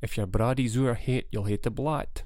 If your braddies oor hate, you'll hate the blat.